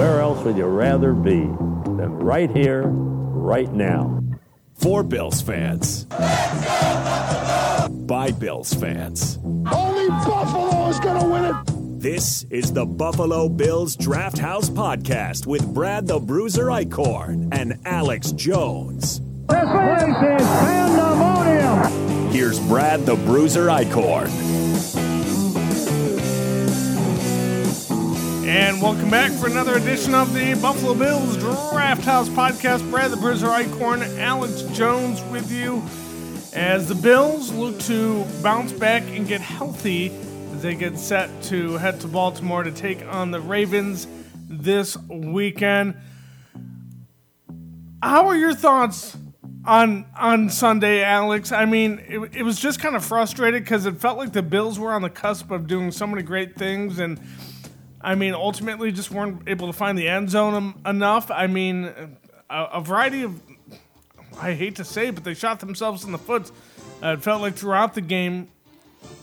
where else would you rather be than right here, right now? For Bills fans. By Bills fans. Only Buffalo is going to win it. This is the Buffalo Bills Draft House Podcast with Brad the Bruiser Eichkorn and Alex Jones. This place is pandemonium. Here's Brad the Bruiser Eichkorn. And welcome back for another edition of the Buffalo Bills Draft House Podcast. Brad the Bruiser Eichkorn, Alex Jones with you as the Bills look to bounce back and get healthy as they get set to head to Baltimore to take on the Ravens this weekend. How are your thoughts on on Sunday, Alex? I mean, it, it was just kind of frustrated because it felt like the Bills were on the cusp of doing so many great things and I mean, ultimately, just weren't able to find the end zone enough. I mean, a, a variety of, I hate to say, it, but they shot themselves in the foot. Uh, it felt like throughout the game,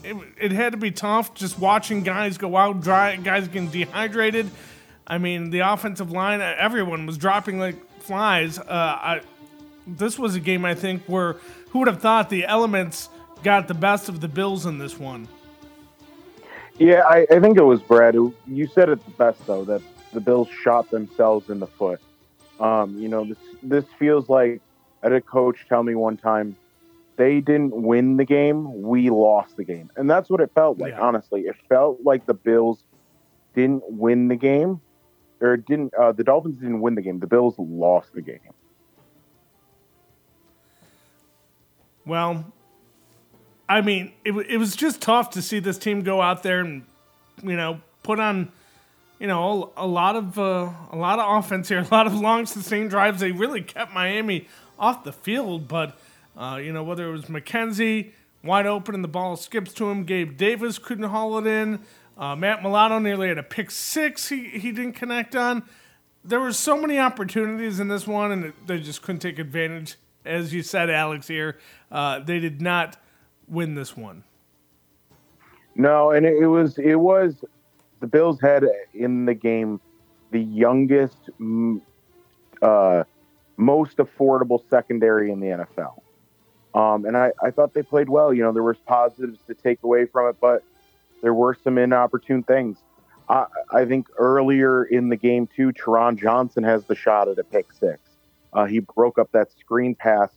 it, it had to be tough just watching guys go out dry, guys getting dehydrated. I mean, the offensive line, everyone was dropping like flies. Uh, I, this was a game, I think, where who would have thought the elements got the best of the Bills in this one? Yeah, I, I think it was Brad. You said it the best though that the Bills shot themselves in the foot. Um, you know, this this feels like I had a coach tell me one time they didn't win the game, we lost the game, and that's what it felt like. Yeah. Honestly, it felt like the Bills didn't win the game, or didn't uh, the Dolphins didn't win the game. The Bills lost the game. Well, I mean, it, it was just tough to see this team go out there and, you know, put on, you know, a, lot of uh, a lot of offense here, a lot of long sustained drives. They really kept Miami off the field, but uh, you know whether it was McKenzie wide open and the ball skips to him, Gabe Davis couldn't haul it in. Uh, Matt Milano nearly had a pick six he, he didn't connect on. There were so many opportunities in this one, and they just couldn't take advantage. As you said, Alex, here, uh, they did not win this one. No, and it, was it was the Bills had in the game the youngest, uh, most affordable secondary in the NFL. Um, and I, I thought they played well. You know, there was positives to take away from it, but there were some inopportune things. I, I think earlier in the game too, Taron Johnson has the shot at a pick six. Uh, he broke up that screen pass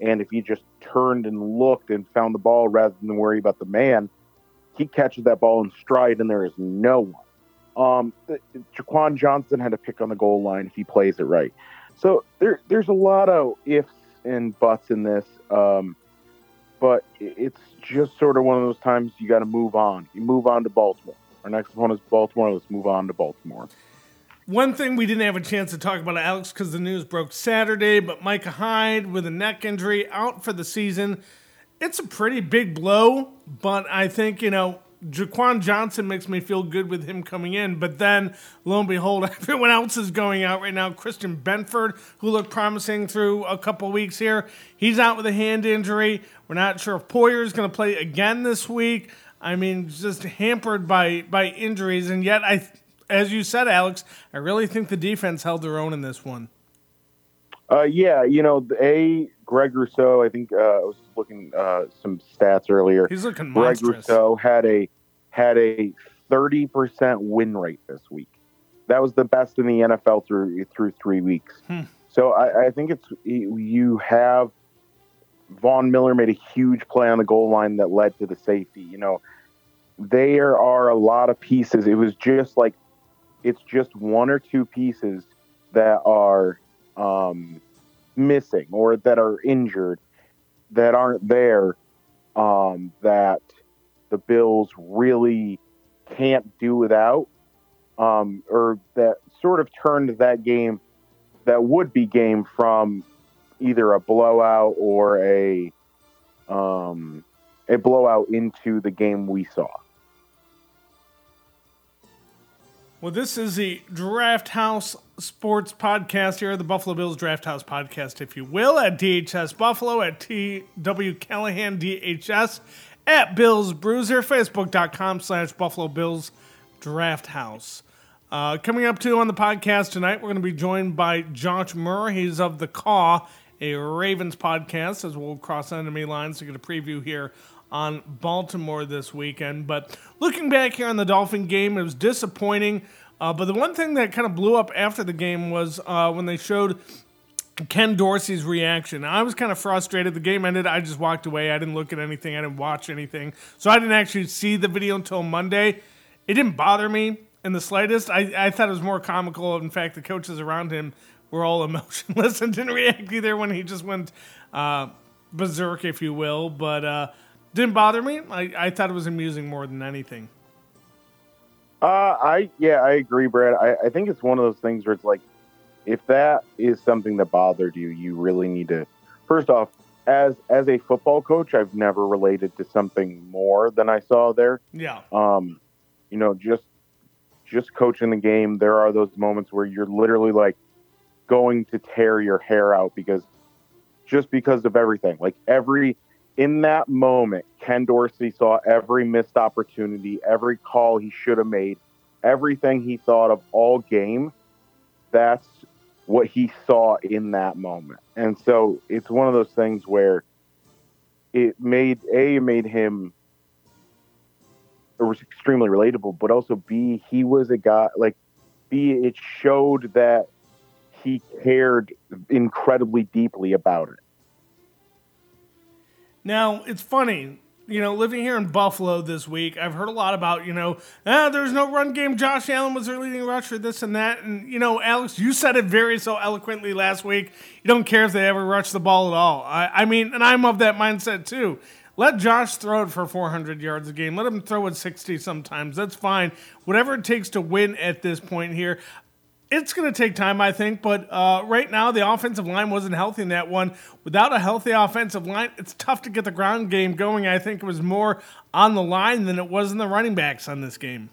and if he just turned and looked and found the ball rather than worry about the man, he catches that ball in stride, and there is no one. Um, Jaquan Johnson had a pick on the goal line if he plays it right. So there, there's a lot of ifs and buts in this. Um, but it's just sort of one of those times you got to move on. You move on to Baltimore. Our next one is Baltimore. Let's move on to Baltimore. One thing we didn't have a chance to talk about, Alex, because the news broke Saturday, but Micah Hyde with a neck injury out for the season. It's a pretty big blow, but I think, you know, Jaquan Johnson makes me feel good with him coming in, but then lo and behold, everyone else is going out right now. Christian Benford, who looked promising through a couple weeks here, he's out with a hand injury. We're not sure if Poyer is going to play again this week. I mean, just hampered by by injuries, and yet I as you said, Alex, I really think the defense held their own in this one. Uh, yeah, you know, a Greg Rousseau. I think uh, I was looking uh, some stats earlier. He's looking monstrous. Greg. Rousseau had a had a thirty percent win rate this week. That was the best in the NFL through through three weeks. Hmm. So I, I think it's you have Von Miller made a huge play on the goal line that led to the safety. You know, there are a lot of pieces. It was just like it's just one or two pieces that are um, missing or that are injured that aren't there um, that the Bills really can't do without, um, or that sort of turned that game that would be game from either a blowout or a um, a blowout into the game we saw. Well, this is the Draft House Sports Podcast here, the Buffalo Bills Draft House Podcast, if you will, at DHS Buffalo, at TW Callahan DHS, at Bills Bruiser, Facebook.com slash Buffalo Bills Draft House. Uh, coming up too on the podcast tonight, we're going to be joined by Josh Murray. He's of the Caw, a Ravens podcast, as we'll cross enemy lines to get a preview here on Baltimore this weekend. But looking back here on the Dolphin game, it was disappointing. Uh, but the one thing that kind of blew up after the game was uh, when they showed Ken Dorsey's reaction. I was kind of frustrated. The game ended. I just walked away. I didn't look at anything. I didn't watch anything. So I didn't actually see the video until Monday. It didn't bother me in the slightest. I, I thought it was more comical. In fact, the coaches around him were all emotionless and didn't react either when he just went uh, berserk, if you will. But uh, didn't bother me. I, I thought it was amusing more than anything. Uh, I yeah, I agree, Brad. I, I think it's one of those things where it's like if that is something that bothered you, you really need to. First off, as as a football coach, I've never related to something more than I saw there. Yeah. Um, you know, just just coaching the game, there are those moments where you're literally like going to tear your hair out because just because of everything. Like every in that moment, Ken Dorsey saw every missed opportunity, every call he should have made, everything he thought of all game. That's what he saw in that moment. And so it's one of those things where it made A, made him it was extremely relatable, but also B, he was a guy like B, it showed that he cared incredibly deeply about it. Now, it's funny you know, living here in Buffalo this week, I've heard a lot about, you know, ah, there's no run game. Josh Allen was their leading rusher, this and that. And, you know, Alex, you said it very so eloquently last week. You don't care if they ever rush the ball at all. I, I mean, and I'm of that mindset too. Let Josh throw it for 400 yards a game. Let him throw it 60 sometimes. That's fine. Whatever it takes to win at this point here it's going to take time, I think. But uh, right now, the offensive line wasn't healthy in that one. Without a healthy offensive line, it's tough to get the ground game going. I think it was more on the line than it was in the running backs on this game.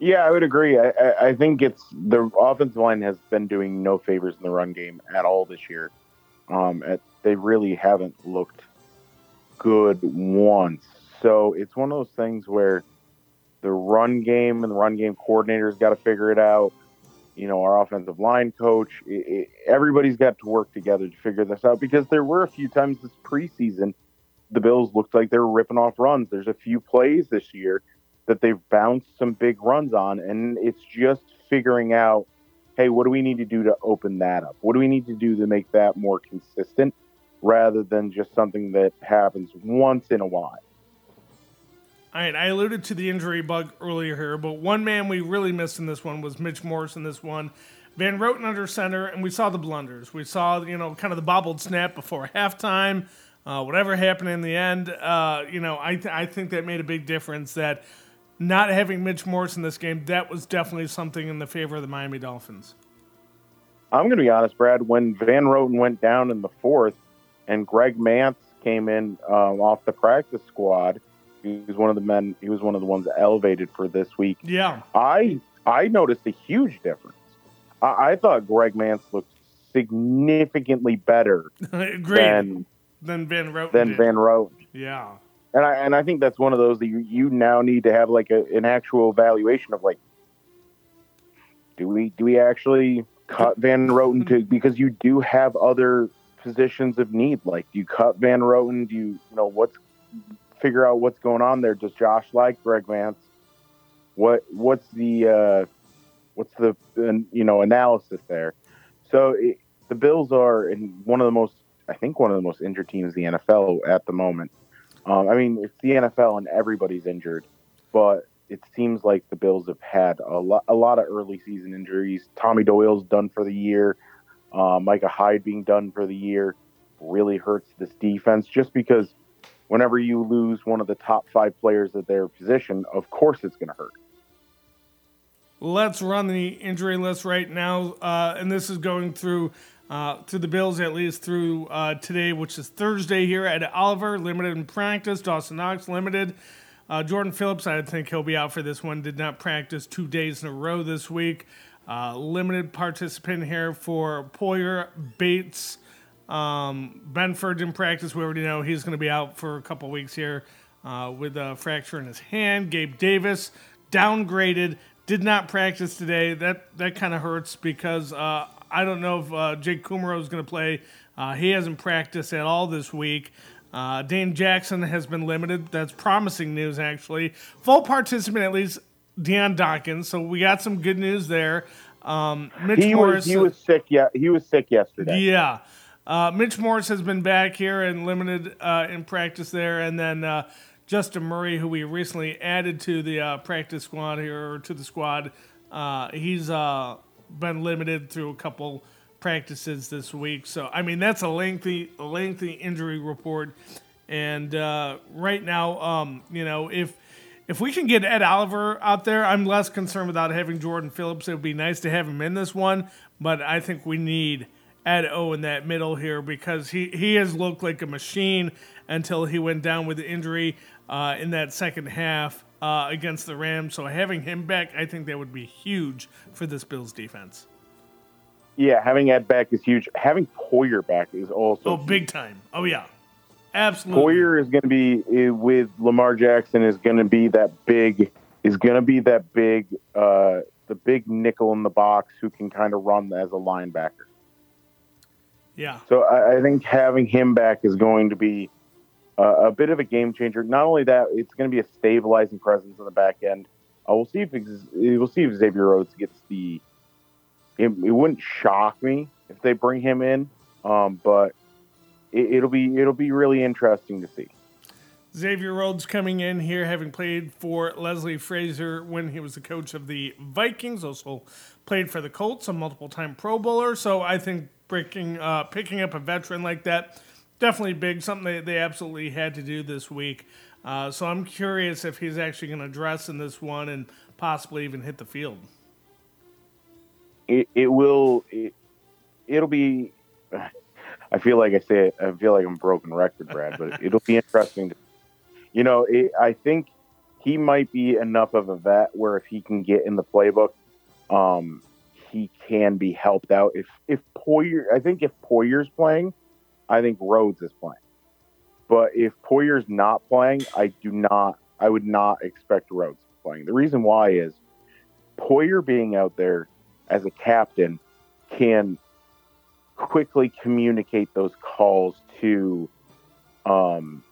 Yeah, I would agree. I, I think it's the offensive line has been doing no favors in the run game at all this year. Um, at, they really haven't looked good once. So it's one of those things where the run game and the run game coordinator's got to figure it out. You know, our offensive line coach, it, it, everybody's got to work together to figure this out because there were a few times this preseason the Bills looked like they were ripping off runs. There's a few plays this year that they've bounced some big runs on, and it's just figuring out, hey, what do we need to do to open that up? What do we need to do to make that more consistent rather than just something that happens once in a while? All right, I alluded to the injury bug earlier here, but one man we really missed in this one was Mitch Morse in this one. Van Roten under center, and we saw the blunders. We saw, you know, kind of the bobbled snap before halftime. Uh, whatever happened in the end, uh, you know, I, th- I think that made a big difference. That not having Mitch Morse in this game, that was definitely something in the favor of the Miami Dolphins. I'm going to be honest, Brad. When Van Roten went down in the fourth, and Greg Mancz came in um, off the practice squad – he was one of the men. He was one of the ones elevated for this week. Yeah, I I noticed a huge difference. I, I thought Greg Mancz looked significantly better than than Van Roten. Than did. Van Roten. Yeah, and I and I think that's one of those that you, you now need to have like a, an actual evaluation of like, do we do we actually cut Van Roten to because you do have other positions of need. Like, do you cut Van Roten? Do you you know what's figure out what's going on there. Does Josh like Greg Mancz? What what's the uh, what's the you know analysis there? So it, the Bills are in one of the most I think one of the most injured teams in the NFL at the moment. Um, I mean, it's the NFL and everybody's injured, but it seems like the Bills have had a lot a lot of early season injuries. Tommy Doyle's done for the year. Uh, Micah Hyde being done for the year really hurts this defense just because whenever you lose one of the top five players at their position, of course it's going to hurt. Let's run the injury list right now, uh, and this is going through uh, through the Bills at least through uh, today, which is Thursday here. Ed Oliver limited in practice. Dawson Knox limited. Uh, Jordan Phillips, I think he'll be out for this one. Did not practice two days in a row this week. Uh, limited participant here for Poyer, Bates, um, Benford in practice. We already know he's going to be out for a couple weeks here uh, with a fracture in his hand. Gabe Davis downgraded, did not practice today. That that kind of hurts because uh, I don't know if uh, Jake Kumerow is going to play. Uh, he hasn't practiced at all this week. Uh, Dane Jackson has been limited. That's promising news, actually. Full participant, at least, Dion Dawkins. So we got some good news there. Um, Mitch he Morse. was he was sick. Yeah, he was sick yesterday. Yeah. Uh, Mitch Morse has been back here and limited uh, in practice there, and then uh, Justin Murray, who we recently added to the uh, practice squad here or to the squad, uh, he's uh, been limited through a couple practices this week. So I mean that's a lengthy, lengthy injury report, and right now, um, you know if if we can get Ed Oliver out there, I'm less concerned without having Jordan Phillips. It would be nice to have him in this one, but I think we need Ed O in that middle here because he, he has looked like a machine until he went down with the injury uh, in that second half uh, against the Rams. So having him back, I think that would be huge for this Bills defense. Yeah, having Ed back is huge. Having Poyer back is also oh huge. big time. Oh yeah, absolutely. Poyer is going to be eh, with Lamar Jackson is going to be that big is going to be that big uh, the big nickel in the box who can kind of run as a linebacker. Yeah. So I, I think having him back is going to be a bit of a game changer. Not only that, it's going to be a stabilizing presence in the back end. Uh, we'll see if we'll see if Xavier Rhodes gets the. It, it wouldn't shock me if they bring him in, um, but it, it'll be it'll be really interesting to see. Xavier Rhodes coming in here, having played for Leslie Frazier when he was the coach of the Vikings, also played for the Colts, a multiple time Pro Bowler. So I think breaking, uh, picking up a veteran like that, definitely big, something they, they absolutely had to do this week. Uh, so I'm curious if he's actually going to dress in this one and possibly even hit the field. It, it will. It, it'll be. I feel like I say it. I feel like I'm broken record, Brad. But it'll be interesting to you know, it, I think he might be enough of a vet where if he can get in the playbook, um, he can be helped out. If if Poyer, I think if Poyer's playing, I think Rhodes is playing. But if Poyer's not playing, I do not. I would not expect Rhodes playing. The reason why is Poyer being out there as a captain can quickly communicate those calls to um,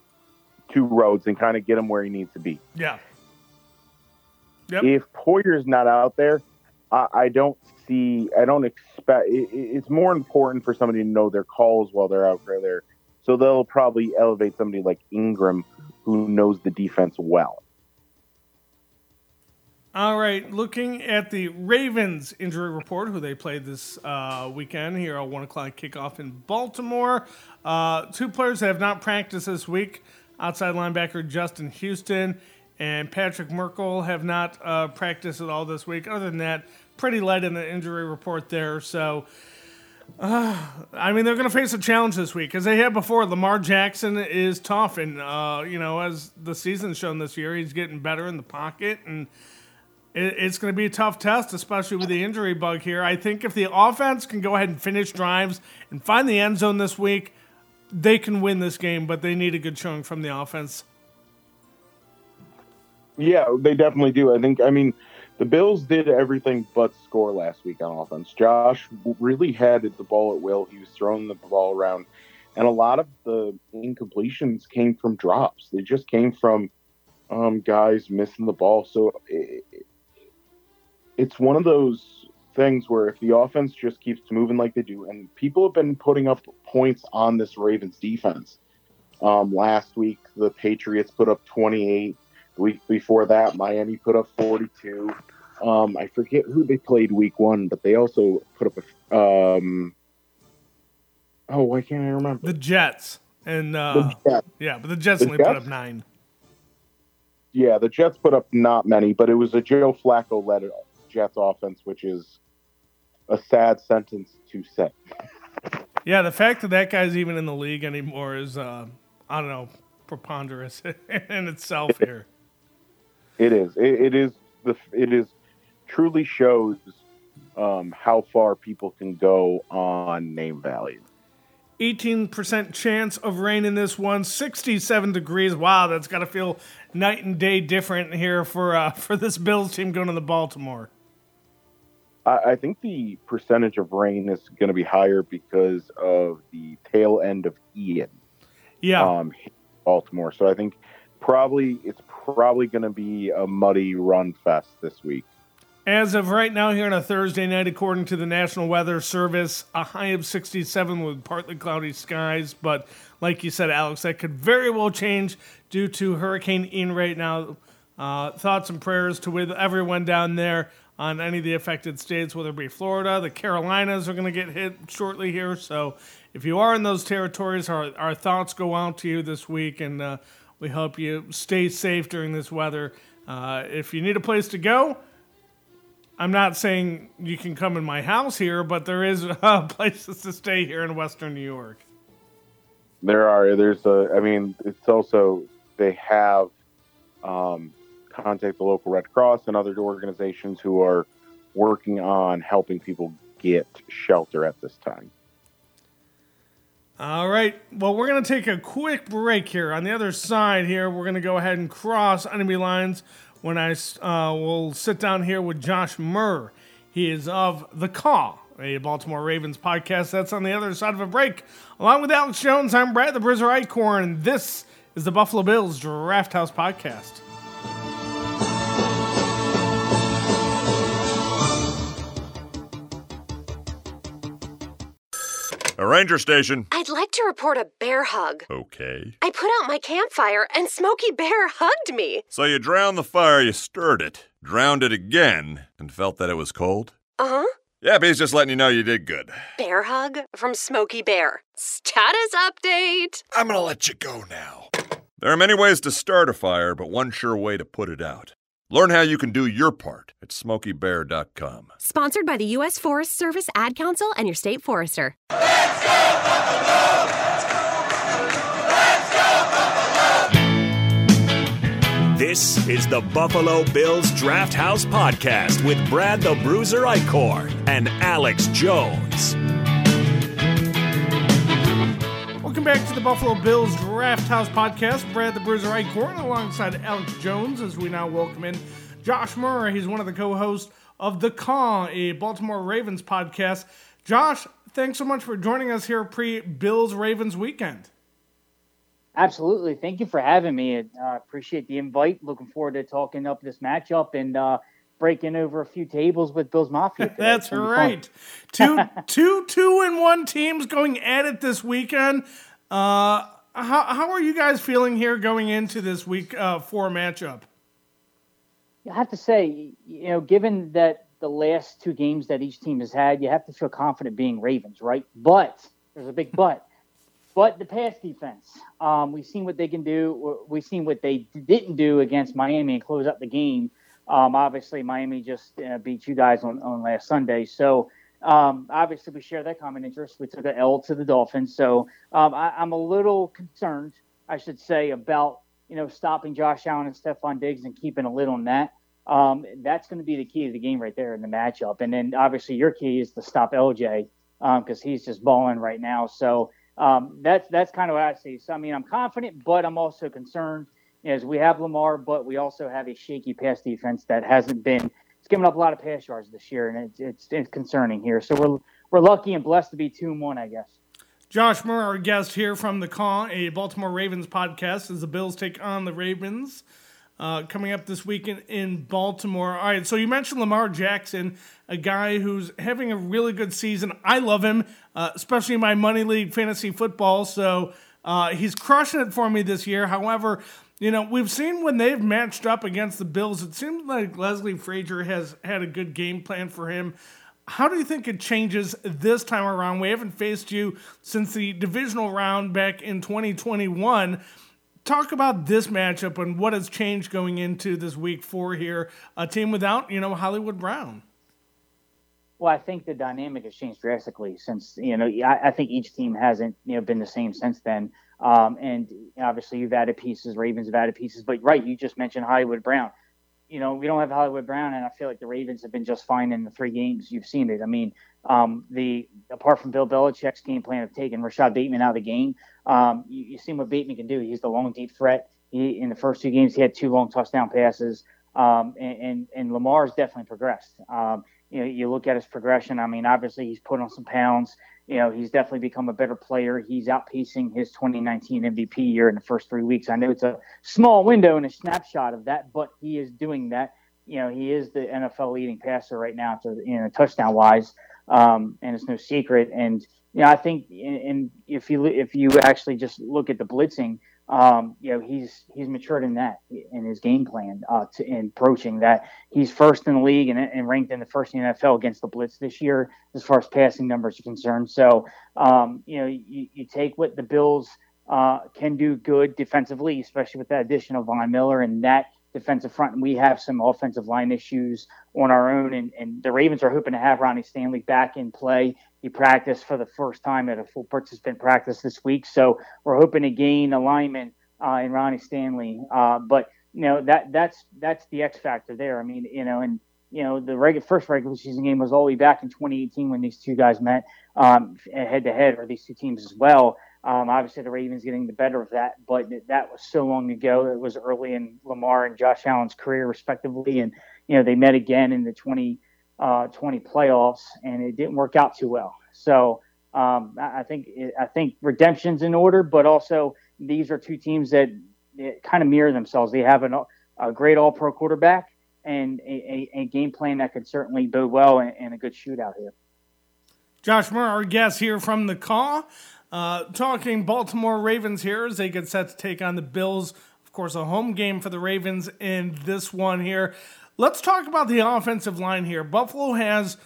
to Rhodes and kind of get him where he needs to be. Yeah. Yep. If Poyer's not out there, I, I don't see. I don't expect. It, it's more important for somebody to know their calls while they're out there. So they'll probably elevate somebody like Ingram, who knows the defense well. All right, looking at the Ravens injury report, who they played this uh, weekend here at 1 o'clock kickoff in Baltimore. Uh, two players that have not practiced this week outside linebacker Justin Houston and Patrick Merkel have not uh, practiced at all this week. Other than that, pretty light in the injury report there. So, uh, I mean, they're going to face a challenge this week as they had before. Lamar Jackson is tough, and uh, you know, as the season's shown this year, he's getting better in the pocket and it's going to be a tough test, especially with the injury bug here. I think if the offense can go ahead and finish drives and find the end zone this week, they can win this game, but they need a good showing from the offense. Yeah, they definitely do. I think, I mean, the Bills did everything but score last week on offense. Josh really had the ball at will. He was throwing the ball around, and a lot of the incompletions came from drops. They just came from um, guys missing the ball. So it, it's one of those things where if the offense just keeps moving like they do, and people have been putting up points on this Ravens defense. Um, last week, the Patriots put up 28. The week before that, Miami put up 42. Um, I forget who they played week one, but they also put up a. Um, oh, why can't I remember? The Jets. And uh, the Jets. yeah, but the Jets The only put up nine. Yeah, the Jets put up not many, but it was a Joe Flacco led Jets offense, which is a sad sentence to say. Yeah, the fact that that guy's even in the league anymore is, uh, I don't know, preponderous in itself here. It is. It, it is the. It is truly shows um, how far people can go on name value. 18% chance of rain in this one. 67 degrees. Wow, that's got to feel night and day different here for uh, for this Bills team going to the Baltimore. I, I think the percentage of rain is going to be higher because of the tail end of Ian. Yeah. Um, Baltimore. So I think probably it's probably going to be a muddy run fest this week. As of right now, here on a Thursday night, according to the National Weather Service, a high of 67 with partly cloudy skies. But like you said, Alex, that could very well change due to Hurricane Ian right now. Uh, thoughts and prayers to with everyone down there on any of the affected states, whether it be Florida, the Carolinas are going to get hit shortly here. So if you are in those territories, our, our thoughts go out to you this week, and uh, we hope you stay safe during this weather. Uh, if you need a place to go, I'm not saying you can come in my house here, but there is uh, places to stay here in Western New York. There are. There's a. I mean, it's also they have um, contact the local Red Cross and other organizations who are working on helping people get shelter at this time. All right. Well, we're going to take a quick break here. On the other side here, we're going to go ahead and cross enemy lines when I uh, will sit down here with Josh Murr. He is of The Caw, a Baltimore Ravens podcast. That's on the other side of a break. Along with Alex Jones, I'm Brad the Bruiser Eichkorn, and this is the Buffalo Bills Draft House Podcast. A ranger station. I'd like to report a bear hug. Okay. I put out my campfire and Smokey Bear hugged me. So you drowned the fire, you stirred it, drowned it again, and felt that it was cold? Uh huh. Yeah, he's just letting you know you did good. Bear hug from Smokey Bear. Status update. I'm gonna let you go now. There are many ways to start a fire, but one sure way to put it out. Learn how you can do your part at smokeybear.com. Sponsored by the U.S. Forest Service Ad Council and your state forester. Let's go, Buffalo! Let's go, Buffalo! This is the Buffalo Bills Draft House Podcast with Brad the Bruiser Eichkorn and Alex Jones. Welcome back to the Buffalo Bills Draft House Podcast. Brad the Bruiser Eichkorn alongside Alex Jones as we now welcome in Josh Murray. He's one of the co-hosts of The Caw, a Baltimore Ravens podcast. Josh, thanks so much for joining us here pre-Bills Ravens weekend. Absolutely. Thank you for having me. I uh, appreciate the invite. Looking forward to talking up this matchup and uh, breaking over a few tables with Bills Mafia. That's right. two, two, two, and one teams going at it this weekend. Uh, how how are you guys feeling here going into this week uh, four matchup? I have to say, you know, given that the last two games that each team has had, you have to feel confident being Ravens, right? But there's a big but. But the pass defense, um, we've seen what they can do. We've seen what they didn't do against Miami and close up the game. Um, obviously, Miami just uh, beat you guys on, on last Sunday. So, um, obviously, we share that common interest. We took an L to the Dolphins. So, um, I, I'm a little concerned, I should say, about you know stopping Josh Allen and Stefon Diggs and keeping a lid on that. Um, that's going to be the key to the game right there in the matchup. And then, obviously, your key is to stop LJ because um, he's just balling right now. So, um, that's that's kind of what I see. So I mean, I'm confident, but I'm also concerned as we have Lamar, but we also have a shaky pass defense that hasn't been. It's given up a lot of pass yards this year, and it's it's, it's concerning here. So we're we're lucky and blessed to be two and one, I guess. Josh Murray, our guest here from the Caw, a Baltimore Ravens podcast, as the Bills take on the Ravens. Uh, coming up this weekend in Baltimore. All right, so you mentioned Lamar Jackson, a guy who's having a really good season. I love him, uh, especially in my money league fantasy football. So uh, he's crushing it for me this year. However, you know we've seen when they've matched up against the Bills, it seems like Leslie Frazier has had a good game plan for him. How do you think it changes this time around? We haven't faced you since the divisional round back in 2021 talk about this matchup and what has changed going into this week four here. A team without, you know, Hollywood Brown. Well, I think the dynamic has changed drastically since you know. I, I think each team hasn't you know been the same since then. Um, and obviously, you've added pieces. Ravens have added pieces. But right, you just mentioned Hollywood Brown. you know, we don't have Hollywood Brown, and I feel like the Ravens have been just fine in the three games. You've seen it. I mean, um, the apart from Bill Belichick's game plan of taking Rashod Bateman out of the game, um, you, you seen what Bateman can do. He's the long, deep threat. He, in the first two games, he had two long touchdown passes, um, and, and, and Lamar's definitely progressed. Um, you know, you look at his progression. I mean, obviously he's put on some pounds. You know, he's definitely become a better player. He's outpacing his 2019 MVP year in the first three weeks. I know it's a small window and a snapshot of that, but he is doing that. You know, he is the NFL leading passer right now, to you know, touchdown wise, um, and it's no secret. And you know, I think, and if you if you actually just look at the blitzing, um, you know, he's he's matured in that in his game plan uh, to in approaching that. He's first in the league and, and, ranked in the first in the NFL against the blitz this year as far as passing numbers are concerned. So, um, you know, you, you take what the Bills uh, can do good defensively, especially with that addition of Von Miller and that defensive front. And we have some offensive line issues on our own, and, and the Ravens are hoping to have Ronnie Stanley back in play he practiced for the first time at a full participant practice this week. So we're hoping to gain alignment uh, in Ronnie Stanley. Uh, but you know that that's that's the X factor there. I mean, you know, and you know the regular first regular season game was all the way back in 2018 when these two guys met head to head, or these two teams as well. Um, obviously, the Ravens getting the better of that, but that was so long ago. It was early in Lamar and Josh Allen's career, respectively, and you know they met again in the 2020 uh, playoffs, and it didn't work out too well. So um, I think I think redemption's in order, but also these are two teams that kind of mirror themselves. They have an, a great All-Pro quarterback and a, a, a, game plan that could certainly bode well and, a good shootout here. Josh Murr, our guest here from the Caw, uh, talking Baltimore Ravens here as they get set to take on the Bills. Of course, a home game for the Ravens in this one here. Let's talk about the offensive line here. Buffalo has,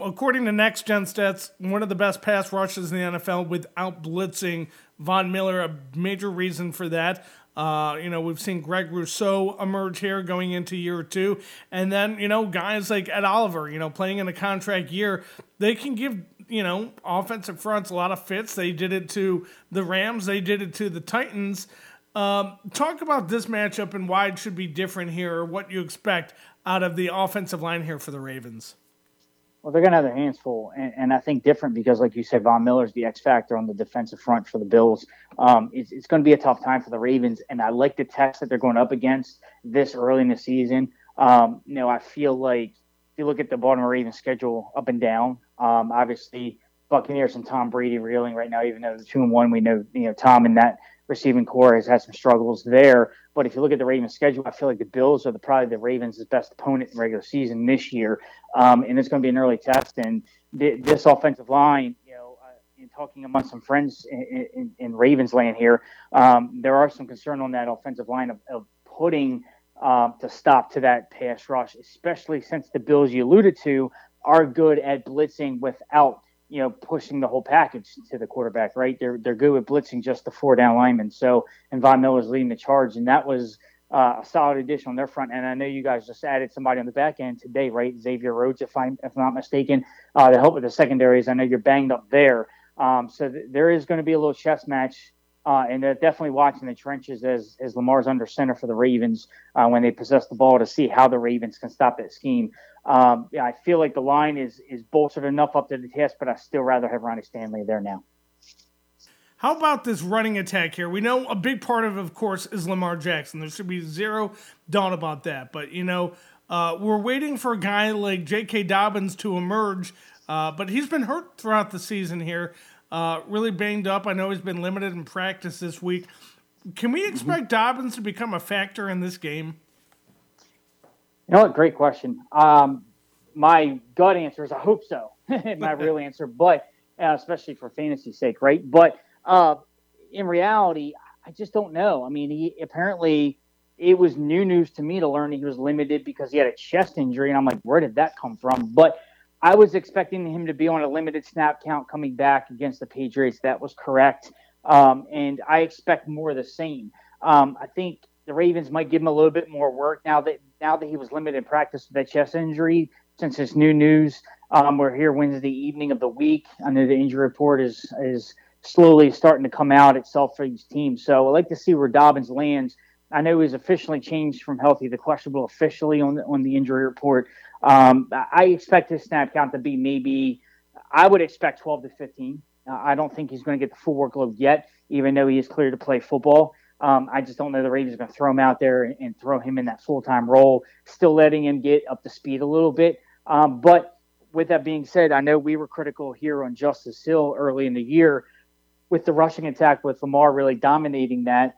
according to Next Gen Stats, one of the best pass rushes in the NFL without blitzing. Von Miller, a major reason for that. Uh, you know, we've seen Greg Rousseau emerge here going into year two. And then, you know, guys like Ed Oliver, you know, playing in a contract year, they can give, you know, offensive fronts a lot of fits. They did it to the Rams, they did it to the Titans. Um, talk about this matchup and why it should be different here, or what you expect out of the offensive line here for the Ravens? Well, they're going to have their hands full, and, and, I think different because, like you said, Von Miller's the X factor on the defensive front for the Bills. Um, it's, it's going to be a tough time for the Ravens, and I like the test that they're going up against this early in the season. Um, you know, I feel like if you look at the Baltimore Ravens schedule up and down, um, obviously Buccaneers and Tom Brady reeling right now, even though the two and one, we know you know Tom and that receiving core has had some struggles there. But if you look at the Ravens' schedule, I feel like the Bills are the, probably the Ravens' best opponent in regular season this year, um, and it's going to be an early test. And th- this offensive line, you know, uh, in talking among some friends in, in, in Ravens land here, um, there are some concern on that offensive line of, of putting um, to stop to that pass rush, especially since the Bills you alluded to are good at blitzing without you know, pushing the whole package to the quarterback, right? They're they're good with blitzing just the four down linemen. So and Von Miller's leading the charge, and that was uh, a solid addition on their front. And I know you guys just added somebody on the back end today, right? Xavier Rhodes, if I'm if I'm not mistaken, uh, to help with the secondaries. I know you're banged up there, um, so th- there is going to be a little chess match. Uh, and they're definitely watching the trenches as, as Lamar's under center for the Ravens uh, when they possess the ball to see how the Ravens can stop that scheme. Um, yeah, I feel like the line is is bolstered enough up to the test, but I still rather have Ronnie Stanley there now. How about this running attack here? We know a big part of, of course, is Lamar Jackson. There should be zero doubt about that. But you know, uh, we're waiting for a guy like J.K. Dobbins to emerge, uh, but he's been hurt throughout the season here. Uh, really banged up. I know he's been limited in practice this week. Can we expect mm-hmm. Dobbins to become a factor in this game? You know what? Great question. Um, my gut answer is I hope so. my real answer, but uh, especially for fantasy sake, right? But uh, in reality, I just don't know. I mean, he apparently it was new news to me to learn he was limited because he had a chest injury, and I'm like, where did that come from? But I was expecting him to be on a limited snap count coming back against the Patriots. That was correct, um, and I expect more of the same. Um, I think the Ravens might give him a little bit more work now that now that he was limited in practice with that chest injury. Since it's new news, um, we're here Wednesday evening of the week. I know the injury report is is slowly starting to come out itself for each team. So I'd like to see where Dobbins lands. I know he's officially changed from healthy to questionable officially on the, on the injury report. Um, I expect his snap count to be maybe, I would expect 12 to 15. Uh, I don't think he's going to get the full workload yet, even though he is clear to play football. Um, I just don't know the Ravens are going to throw him out there and, and throw him in that full time role, still letting him get up to speed a little bit. Um, but with that being said, I know we were critical here on Justice Hill early in the year with the rushing attack with Lamar really dominating that.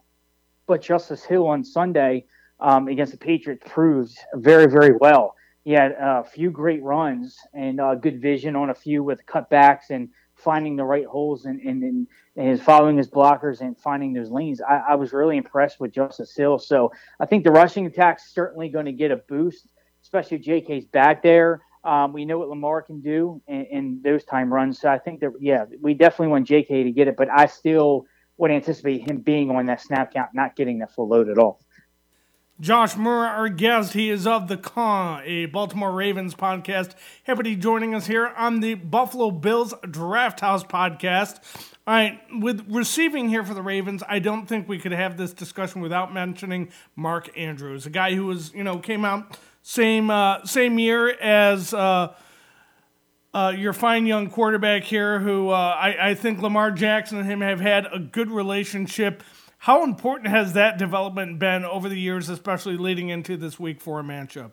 But Justice Hill on Sunday um, against the Patriots proved very, very well. He had a few great runs and uh, good vision on a few with cutbacks and finding the right holes and, and, and his following his blockers and finding those lanes. I, I was really impressed with Justice Hill. So I think the rushing attack's certainly going to get a boost, especially if JK's back there. Um, we know what Lamar can do in, in, those time runs. So I think that, yeah, we definitely want JK to get it, but I still would anticipate him being on that snap count, not getting that full load at all. Josh Murr, our guest, he is of the Caw, a Baltimore Ravens podcast. Happy to be joining us here on the Buffalo Bills Draft House podcast. All right, with receiving here for the Ravens, I don't think we could have this discussion without mentioning Mark Andrews, a guy who was, you know, came out same uh, same year as uh, uh, your fine young quarterback here, who uh, I, I think Lamar Jackson and him have had a good relationship how important has that development been over the years, especially leading into this week four matchup?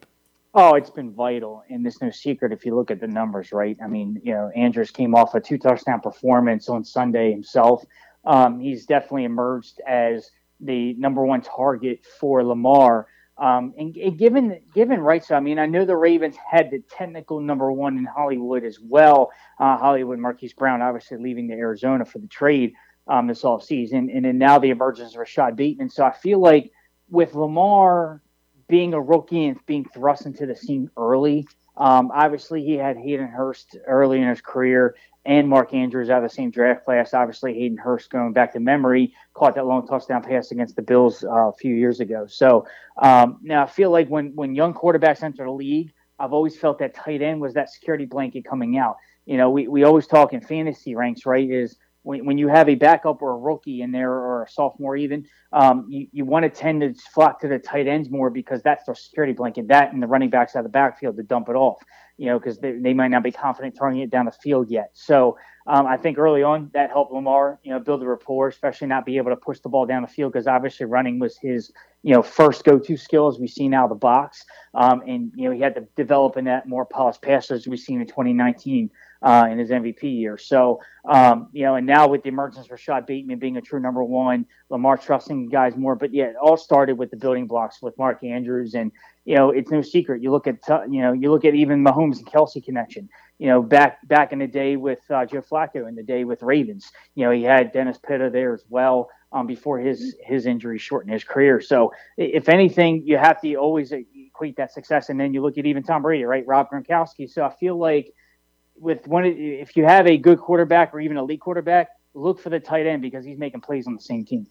Oh, it's been vital, and there's no secret if you look at the numbers, right? I mean, you know, Andrews came off a two touchdown performance on Sunday himself. Um, he's definitely emerged as the number one target for Lamar. Um, and, and, given given right, so I mean, I know the Ravens had the technical number one in Hollywood as well. Uh, Hollywood Marquise Brown, obviously leaving to Arizona for the trade um, this offseason. And then now the emergence of Rashod Bateman. So I feel like with Lamar being a rookie and being thrust into the scene early, um, obviously he had Hayden Hurst early in his career and Mark Andrews out of the same draft class. Obviously, Hayden Hurst, going back to memory, caught that long touchdown pass against the Bills uh, a few years ago. So um, now I feel like when when young quarterbacks enter the league, I've always felt that tight end was that security blanket coming out. You know, we, we always talk in fantasy ranks, right? Is when, when you have a backup or a rookie in there or a sophomore even, um, you, you want to tend to flock to the tight ends more because that's their security blanket. That and the running backs out of the backfield to dump it off, you know, because they, they might not be confident throwing it down the field yet. So um, I think early on that helped Lamar, you know, build the rapport, especially not be able to push the ball down the field because obviously running was his, you know, first go-to skill as we've seen out of the box. Um, and you know he had to develop in that more polished passer as we've seen in 2019 uh, in his MVP year. So, um, you know, and now with the emergence of Rashod Bateman being a true number one, Lamar trusting guys more. But yeah, it all started with the building blocks with Mark Andrews. And, you know, it's no secret. You look at, you know, you look at even Mahomes and Kelce connection. You know, back back in the day with uh, Joe Flacco, in the day with Ravens, you know, he had Dennis Pitta there as well. Um, before his his injury shortened his career. So, if anything, you have to always equate that success. And then you look at even Tom Brady, right? Rob Gronkowski. So I feel like with one, if you have a good quarterback or even a elite quarterback, look for the tight end because he's making plays on the same team.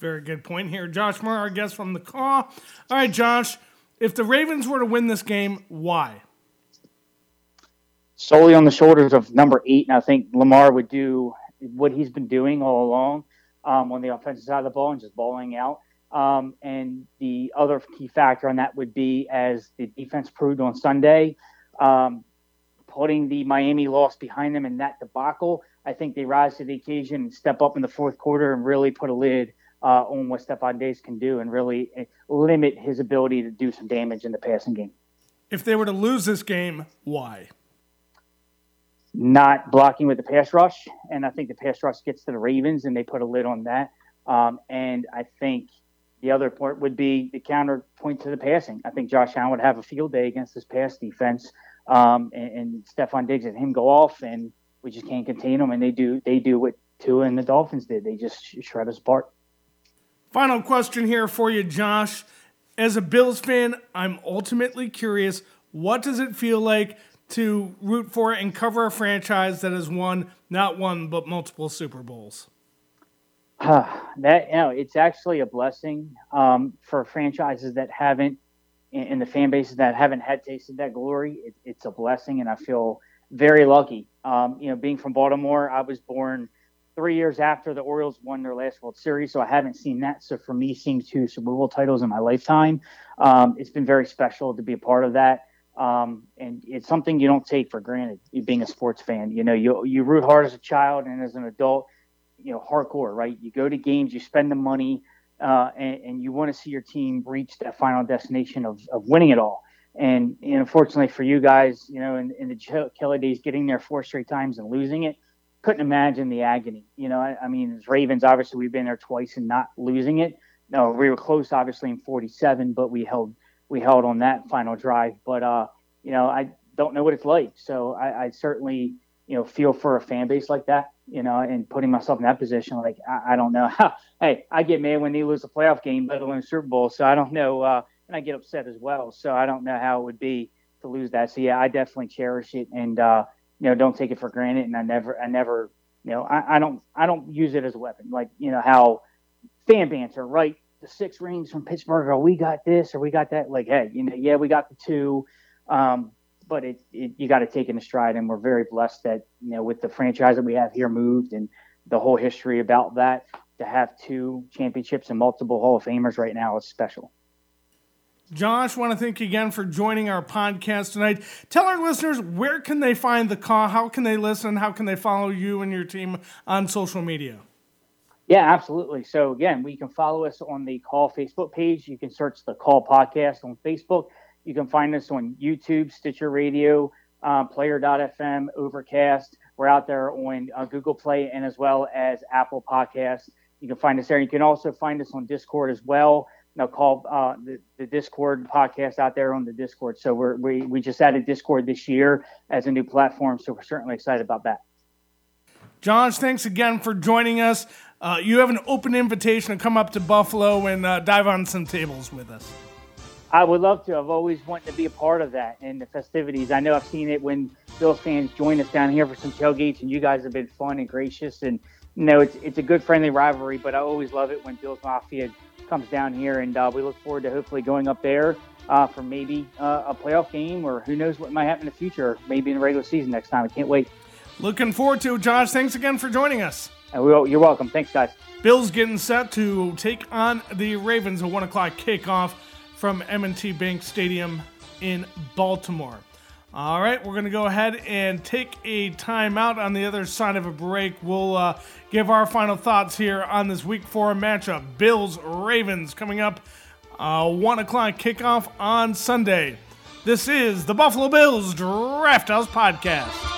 Very good point here. Josh Murr, our guest from the Caw. All right, Josh, if the Ravens were to win this game, why? Solely on the shoulders of number eight, and I think Lamar would do what he's been doing all along um, on the offensive side of the ball and just balling out. Um, and the other key factor on that would be as the defense proved on Sunday, um, putting the Miami loss behind them in that debacle, I think they rise to the occasion and step up in the fourth quarter and really put a lid uh, on what Stefon Diggs can do and really eh, limit his ability to do some damage in the passing game. If they were to lose this game, why? Not blocking with the pass rush, and I think the pass rush gets to the Ravens, and they put a lid on that. Um, and I think the other part would be the counterpoint to the passing. I think Josh Allen would have a field day against this pass defense um, and, and Stefon Diggs and him go off, and we just can't contain them. And they do they do what Tua and the Dolphins did. They just shred us apart. Final question here for you, Josh. As a Bills fan, I'm ultimately curious. What does it feel like to root for and cover a franchise that has won not one but multiple Super Bowls? that you know, it's actually a blessing um, for franchises that haven't in the fan bases that haven't had tasted that glory, it, it's a blessing, and I feel very lucky. Um, you know, being from Baltimore, I was born three years after the Orioles won their last World Series, so I haven't seen that. So for me, seeing two Super Bowl titles in my lifetime, um, it's been very special to be a part of that. Um, and it's something you don't take for granted. You being a sports fan, you know, you you root hard as a child and as an adult, you know, hardcore, right? You go to games, you spend the money, uh, and, and, you want to see your team reach that final destination of, of winning it all. And, and unfortunately for you guys, you know, in, in the Kelly days, getting there four straight times and losing it, couldn't imagine the agony. You know, I, I mean, as Ravens, obviously we've been there twice and not losing it. No, we were close, obviously in 47, but we held we held on that final drive. But uh, you know, I don't know what it's like. So I, I certainly, you know, feel for a fan base like that. You know, and putting myself in that position, like I, I don't know how. Hey, I get mad when they lose a playoff game, let alone Super Bowl. So I don't know, uh, and I get upset as well. So I don't know how it would be to lose that. So yeah, I definitely cherish it, and uh, you know, don't take it for granted. And I never, I never, you know, I, I don't, I don't use it as a weapon. Like you know how fan banter, right? the six rings from Pittsburgh, or we got this, or we got that. Like, hey, you know, yeah, we got the two, um, but it, it you got to take it in a stride, and we're very blessed that you know with the franchise that we have here moved and the whole history about that to have two championships and multiple Hall of Famers right now is special. Josh, want to thank you again for joining our podcast tonight. Tell our listeners where can they find the Caw, how can they listen, how can they follow you and your team on social media. Yeah, absolutely. So again, we can follow us on the Caw Facebook page. You can search the Caw Podcast on Facebook. You can find us on YouTube, Stitcher Radio, uh, Player.fm, Overcast. We're out there on uh, Google Play and as well as Apple Podcasts. You can find us there. You can also find us on Discord as well. Now call uh, the, the Discord podcast out there on the Discord. So we're, we we just added Discord this year as a new platform. So we're certainly excited about that. Josh, thanks again for joining us. Uh, you have an open invitation to come up to Buffalo and uh, dive on some tables with us. I would love to. I've always wanted to be a part of that and the festivities. I know I've seen it when Bills fans join us down here for some tailgates, and you guys have been fun and gracious. And you know, it's it's a good friendly rivalry. But I always love it when Bills Mafia comes down here, and uh, we look forward to hopefully going up there uh, for maybe uh, a playoff game, or who knows what might happen in the future. Maybe in the regular season next time. I can't wait. Looking forward to it, Josh. Thanks again for joining us. You're welcome. Thanks, guys. Bills getting set to take on the Ravens. A one o'clock kickoff from M&T Bank Stadium in Baltimore. All right, we're going to go ahead and take a timeout on the other side of a break. We'll uh, give our final thoughts here on this Week Four matchup: Bills Ravens coming up. Uh, one o'clock kickoff on Sunday. This is the Buffalo Bills Draft House Podcast.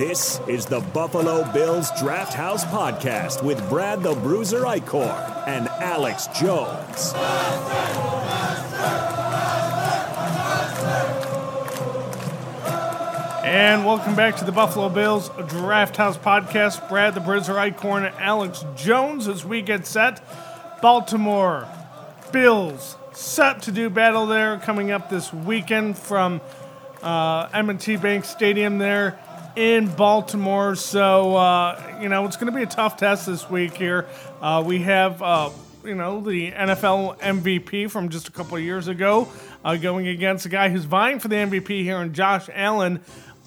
This is the Buffalo Bills Draft House Podcast with Brad the Bruiser Eichkorn and Alex Jones. And welcome back to the Buffalo Bills Draft House Podcast. Brad, the Bruiser Eichkorn, and Alex Jones as we get set. Baltimore Bills set to do battle there coming up this weekend from uh, M&T Bank Stadium there in Baltimore. So, uh, you know, it's going to be a tough test this week here. Uh, we have, uh, you know, the NFL MVP from just a couple years ago uh, going against a guy who's vying for the MVP here in Josh Allen.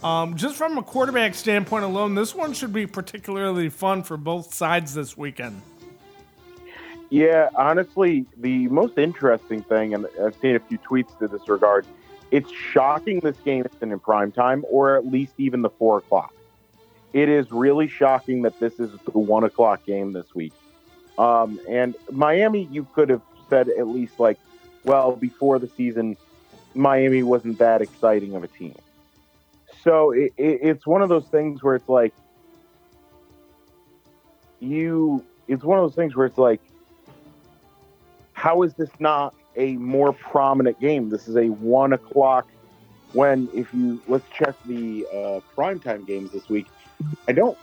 Um, just from a quarterback standpoint alone, this one should be particularly fun for both sides this weekend. Yeah, honestly, the most interesting thing, and I've seen a few tweets to this regard, it's shocking this game isn't in prime time or at least even the four o'clock. It is really shocking that this is the one o'clock game this week. Um, and Miami, you could have said at least like, well, before the season, Miami wasn't that exciting of a team. So it, it, it's one of those things where it's like, you, it's one of those things where it's like, how is this not a more prominent game? This is a one o'clock. When if you let's check the uh, primetime games this week, I don't,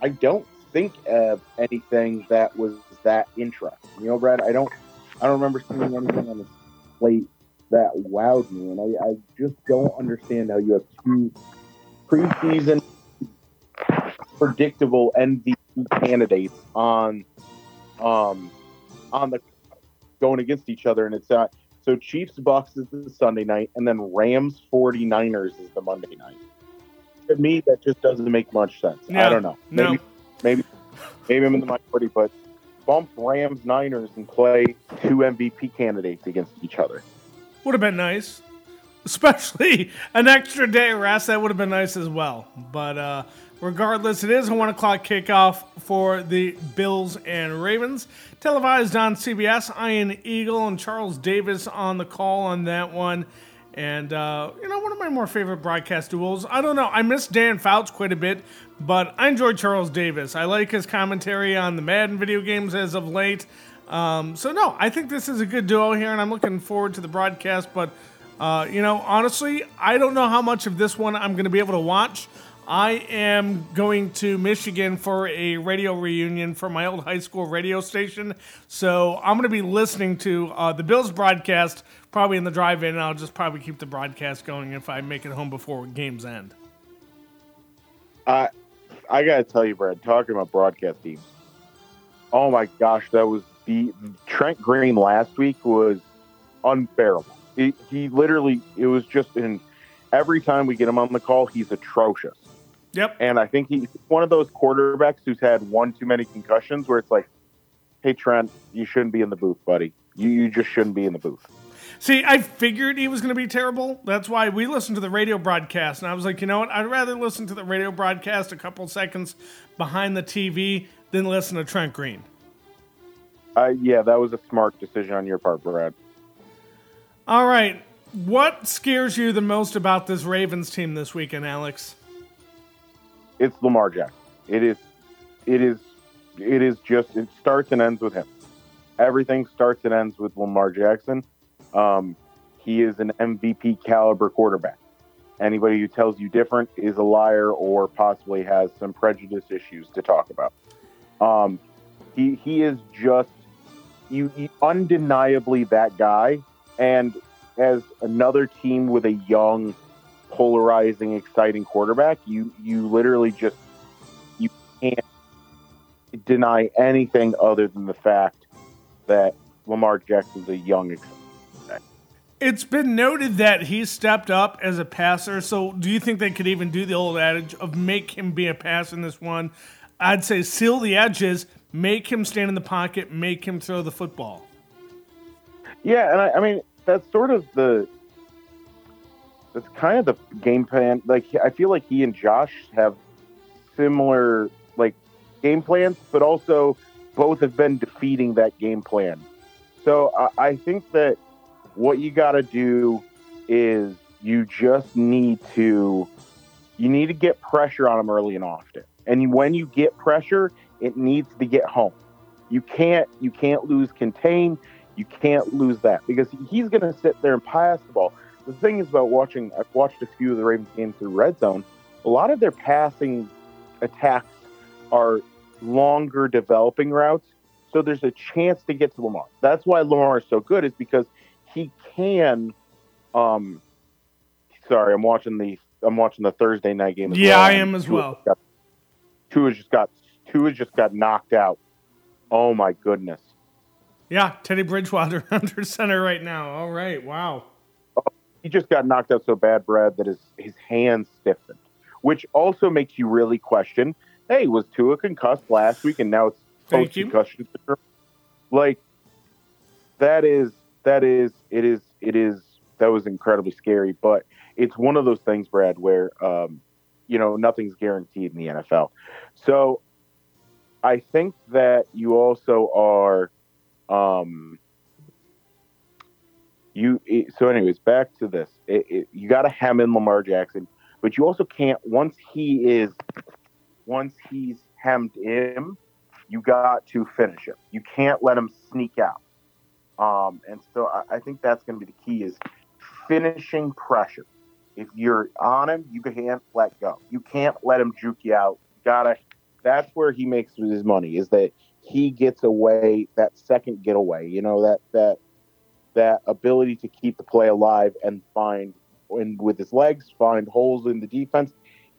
I don't think of anything that was that interesting. You know, Brad, I don't, I don't remember seeing anything on the slate that wowed me, and I, I just don't understand how you have two preseason predictable MVP candidates on, um, on the going against each other, and it's uh, so Chiefs Bucks is the Sunday night, and then Rams 49ers is the Monday night. To me, that just doesn't make much sense. Yeah, I don't know. no. Maybe, maybe, maybe I'm in the minority, but bump Rams Niners and play two MVP candidates against each other. Would have been nice. Especially an extra day of rest. That would have been nice as well. But uh, regardless, it is a 1 o'clock kickoff for the Bills and Ravens. Televised on CBS. Ian Eagle and Charles Davis on the call on that one. And, uh, you know, one of my more favorite broadcast duels. I don't know. I miss Dan Fouts quite a bit, but I enjoy Charles Davis. I like his commentary on the Madden video games as of late. Um, so, no, I think this is a good duo here, and I'm looking forward to the broadcast. But, uh, you know, honestly, I don't know how much of this one I'm going to be able to watch. I am going to Michigan for a radio reunion for my old high school radio station. So I'm going to be listening to uh, the Bills broadcast probably in the drive in, and I'll just probably keep the broadcast going if I make it home before games end. I I gotta tell you, Brad, talking about broadcast teams. Oh my gosh, that was the Trent Green last week was unbearable. He, he literally, it was just in every time we get him on the call, he's atrocious. Yep. And I think he's one of those quarterbacks who's had one too many concussions where it's like, hey, Trent, you shouldn't be in the booth, buddy. You, you just shouldn't be in the booth. See, I figured he was going to be terrible. That's why we listened to the radio broadcast. And I was like, you know what? I'd rather listen to the radio broadcast a couple seconds behind the TV than listen to Trent Green. Uh, yeah, that was a smart decision on your part, Brad. All right. What scares you the most about this Ravens team this weekend, Alex? It's Lamar Jackson. It is, it is, it is just. It starts and ends with him. Everything starts and ends with Lamar Jackson. Um, he is an MVP caliber quarterback. Anybody who tells you different is a liar or possibly has some prejudice issues to talk about. Um, he he is just you, you undeniably that guy. And as another team with a young, polarizing, exciting quarterback, you you literally just you can't deny anything other than the fact that Lamar Jackson's a young, It's been noted that he stepped up as a passer. So, do you think they could even do the old adage of make him be a pass in this one? I'd say seal the edges, make him stand in the pocket, make him throw the football. Yeah, and I, I mean that's sort of the that's kind of the game plan. Like I feel like he and Josh have similar like game plans, but also both have been defeating that game plan. So I, I think that what you got to do is you just need to you need to get pressure on him early and often. And when you get pressure, it needs to get home. You can't you can't lose contain. You can't lose that because he's going to sit there and pass the ball. The thing is about watching, I've watched a few of the Ravens games through red zone. A lot of their passing attacks are longer developing routes. So there's a chance to get to Lamar. That's why Lamar is so good, is because he can. Um, sorry, I'm watching the I'm watching the Thursday night game. As Yeah, well. I am as well. Got, Tua just got Tua just got knocked out. Oh my goodness. Yeah, Teddy Bridgewater under center right now. All right, wow. He just got knocked out so bad, Brad, that his his hands stiffened, which also makes you really question. Hey, was Tua concussed last week, and now it's post concussion syndrome? like that is that is it is it is that was incredibly scary. But it's one of those things, Brad, where um, you know nothing's guaranteed in the NFL. So I think that you also are. Um, you so anyways back to this. It, it, you got to hem in lamar jackson but you also can't once he is once he's hemmed in you got to finish him. You can't let him sneak out. Um, and so I, I think that's going to be the key is finishing pressure. If you're on him you can't let go. You can't let him juke you out. You gotta that's where he makes his money is that he gets away that second getaway you know that that that ability to keep the play alive and find and with his legs find holes in the defense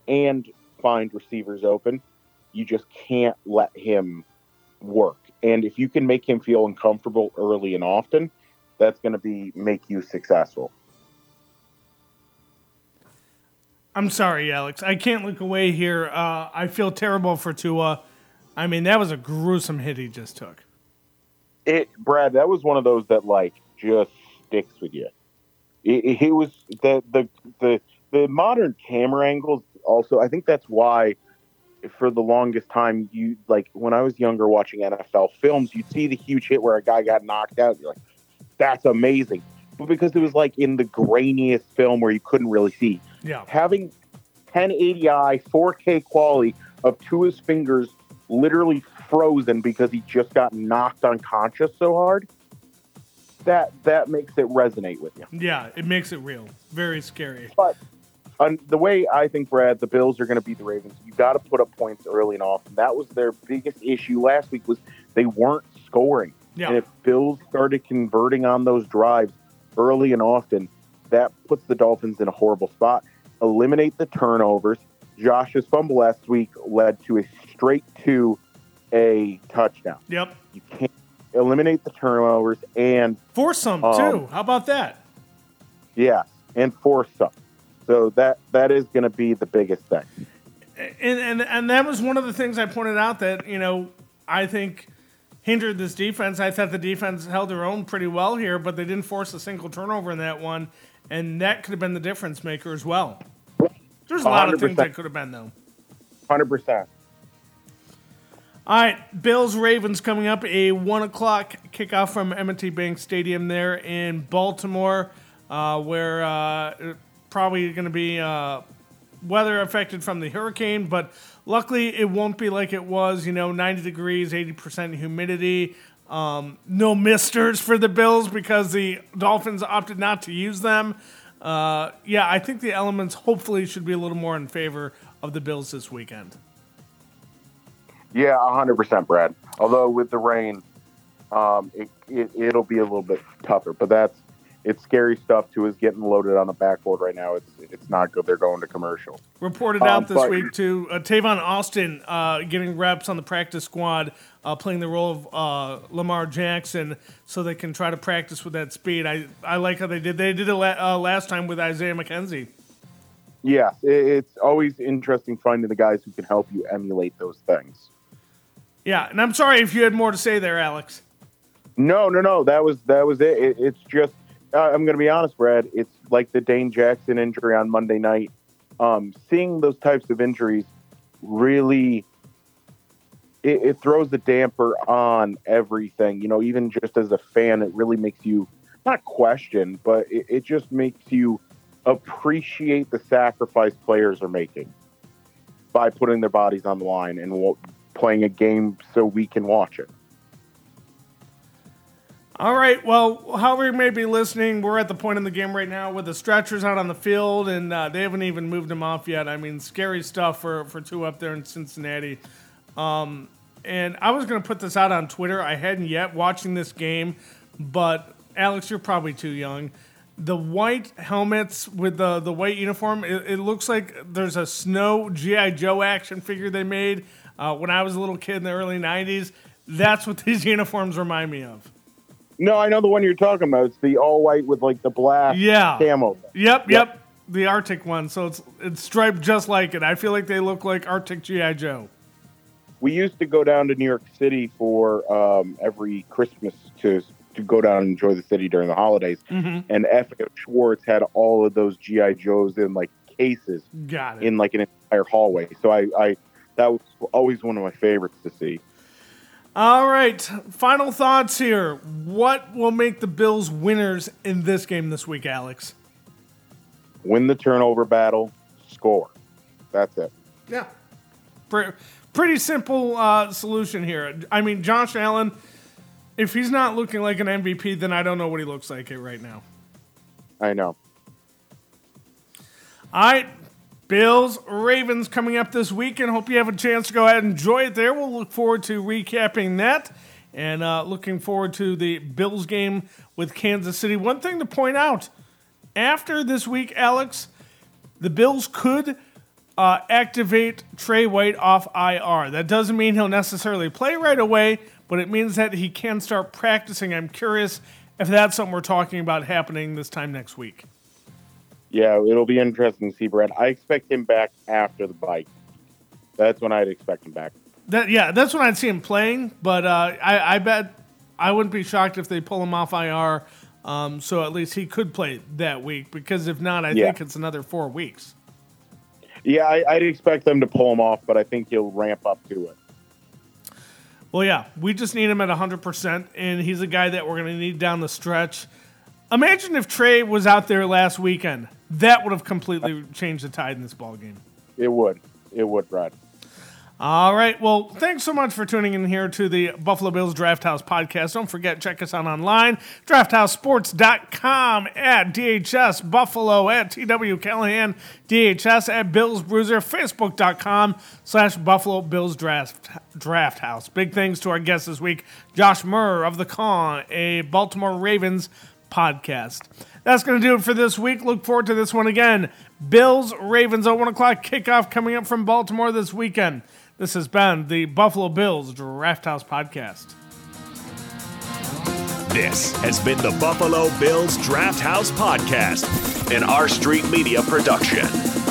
and find receivers open you just can't let him work. And if you can make him feel uncomfortable early and often that's going to be make you successful. I'm sorry alex. I can't look away here. Uh, i feel terrible for tua. I mean that was a gruesome hit he just took. It brad that was one of those that like just sticks with you. It, it, was the, the the the modern camera angles. Also, I think that's why for the longest time you like when I was younger watching NFL films, you'd see the huge hit where a guy got knocked out. You're like, that's amazing. But because it was like in the grainiest film where you couldn't really see, yeah, having 1080i 4K quality of Tua's fingers literally frozen because he just got knocked unconscious so hard that that makes it resonate with you. Yeah, it makes it real. Very scary. But um, the way I think, Brad, the Bills are going to beat the Ravens. You got to put up points early and often. That was their biggest issue last week was they weren't scoring. Yeah. And if Bills started converting on those drives early and often, that puts the Dolphins in a horrible spot. Eliminate the turnovers. Josh's fumble last week led to a straight to a touchdown. Yep. You can't eliminate the turnovers and force some um, too. How about that? Yeah, and force some. So that that is going to be the biggest thing. And, and and that was one of the things I pointed out that you know I think hindered this defense. I thought the defense held their own pretty well here, but they didn't force a single turnover in that one, and that could have been the difference maker as well. There's a lot 100%. of things that could have been though. Hundred percent. All right, Bills Ravens coming up a one o'clock kickoff from M&T Bank Stadium there in Baltimore, uh, where uh, probably going to be uh, weather affected from the hurricane, but luckily it won't be like it was. You know, 90 degrees, 80 percent humidity. Um, no misters for the Bills because the Dolphins opted not to use them. Uh, yeah, I think the elements hopefully should be a little more in favor of the Bills this weekend. Yeah, hundred percent, Brad. Although with the rain, um, it, it it'll be a little bit tougher. But that's it's scary stuff too. Is getting loaded on the backboard right now. It's it's not good. They're going to commercial. Reported um, out this but, week too. Uh, Tavon Austin uh, getting reps on the practice squad, uh, playing the role of uh, Lamar Jackson, so they can try to practice with that speed. I I like how they did. They did it la- uh, last time with Isaiah McKenzie. Yes, it's always interesting finding the guys who can help you emulate those things. Yeah, and I'm sorry if you had more to say there, Alex. No, no, no. That was that was it. it it's just uh, I'm going to be honest, Brad. It's like the Dane Jackson injury on Monday night. Um, seeing those types of injuries really it, it throws the damper on everything. You know, even just as a fan, it really makes you not question, but it, it just makes you appreciate the sacrifice players are making by putting their bodies on the line and playing a game so we can watch it. All right. Well, however you may be listening, we're at the point in the game right now with the stretchers out on the field, and uh, they haven't even moved them off yet. I mean, scary stuff for, for Tua up there in Cincinnati. Um, and I was going to put this out on Twitter. I hadn't yet watching this game, but Alex, you're probably too young. The white helmets with the, the white uniform, it, it looks like there's a snow G.I. Joe action figure they made uh, when I was a little kid in the early 90s. That's what these uniforms remind me of. No, I know the one you're talking about. It's the all white with like the black yeah. camo. Yep, yep, yep. The Arctic one. So it's it's striped just like it. I feel like they look like Arctic GI Joe. we used to go down to New York City for um, every Christmas to to go down and enjoy the city during the holidays. Mm-hmm. And FAO Schwarz had all of those GI Joes in like cases Got it. in like an entire hallway. So I, I that was always one of my favorites to see. All right. Final thoughts here. What will make the Bills winners in this game this week, Alex? Win the turnover battle, score. That's it. Yeah. Pre- pretty simple uh, solution here. I mean, Josh Allen, if he's not looking like an MVP, then I don't know what he looks like right now. I know. All right. Bills, Ravens coming up this weekend. Hope you have a chance to go ahead and enjoy it there. We'll look forward to recapping that and uh, looking forward to the Bills game with Kansas City. One thing to point out after this week, Alex, the Bills could uh, activate Tre White off IR. That doesn't mean he'll necessarily play right away, but it means that he can start practicing. I'm curious if that's something we're talking about happening this time next week. Yeah, it'll be interesting to see Brad. I expect him back after the bike. That's when I'd expect him back. That yeah, that's when I'd see him playing. But uh, I, I bet I wouldn't be shocked if they pull him off IR. Um, so at least he could play that week. Because if not, I Yeah. think it's another four weeks. Yeah, I, I'd expect them to pull him off, but I think he'll ramp up to it. Well, yeah, we just need him at 100%, and he's a guy that we're going to need down the stretch. Imagine if Tre was out there last weekend. That would have completely changed the tide in this ball game. It would. It would, Brad. All right. Well, thanks so much for tuning in here to the Buffalo Bills Draft House podcast. Don't forget, check us out online, drafthousesports.com at DHS Buffalo at TW Callahan, DHS at Bills Bruiser, Facebook.com slash Buffalo Bills Draft, Draft House. Big thanks to our guest this week, Josh Murr of The Caw, a Baltimore Ravens podcast. That's going to do it for this week. Look forward to this one again. Bills, Ravens at 1 o'clock kickoff coming up from Baltimore this weekend. This has been the Buffalo Bills Draft House Podcast. This has been the Buffalo Bills Draft House Podcast, an R Street Media production.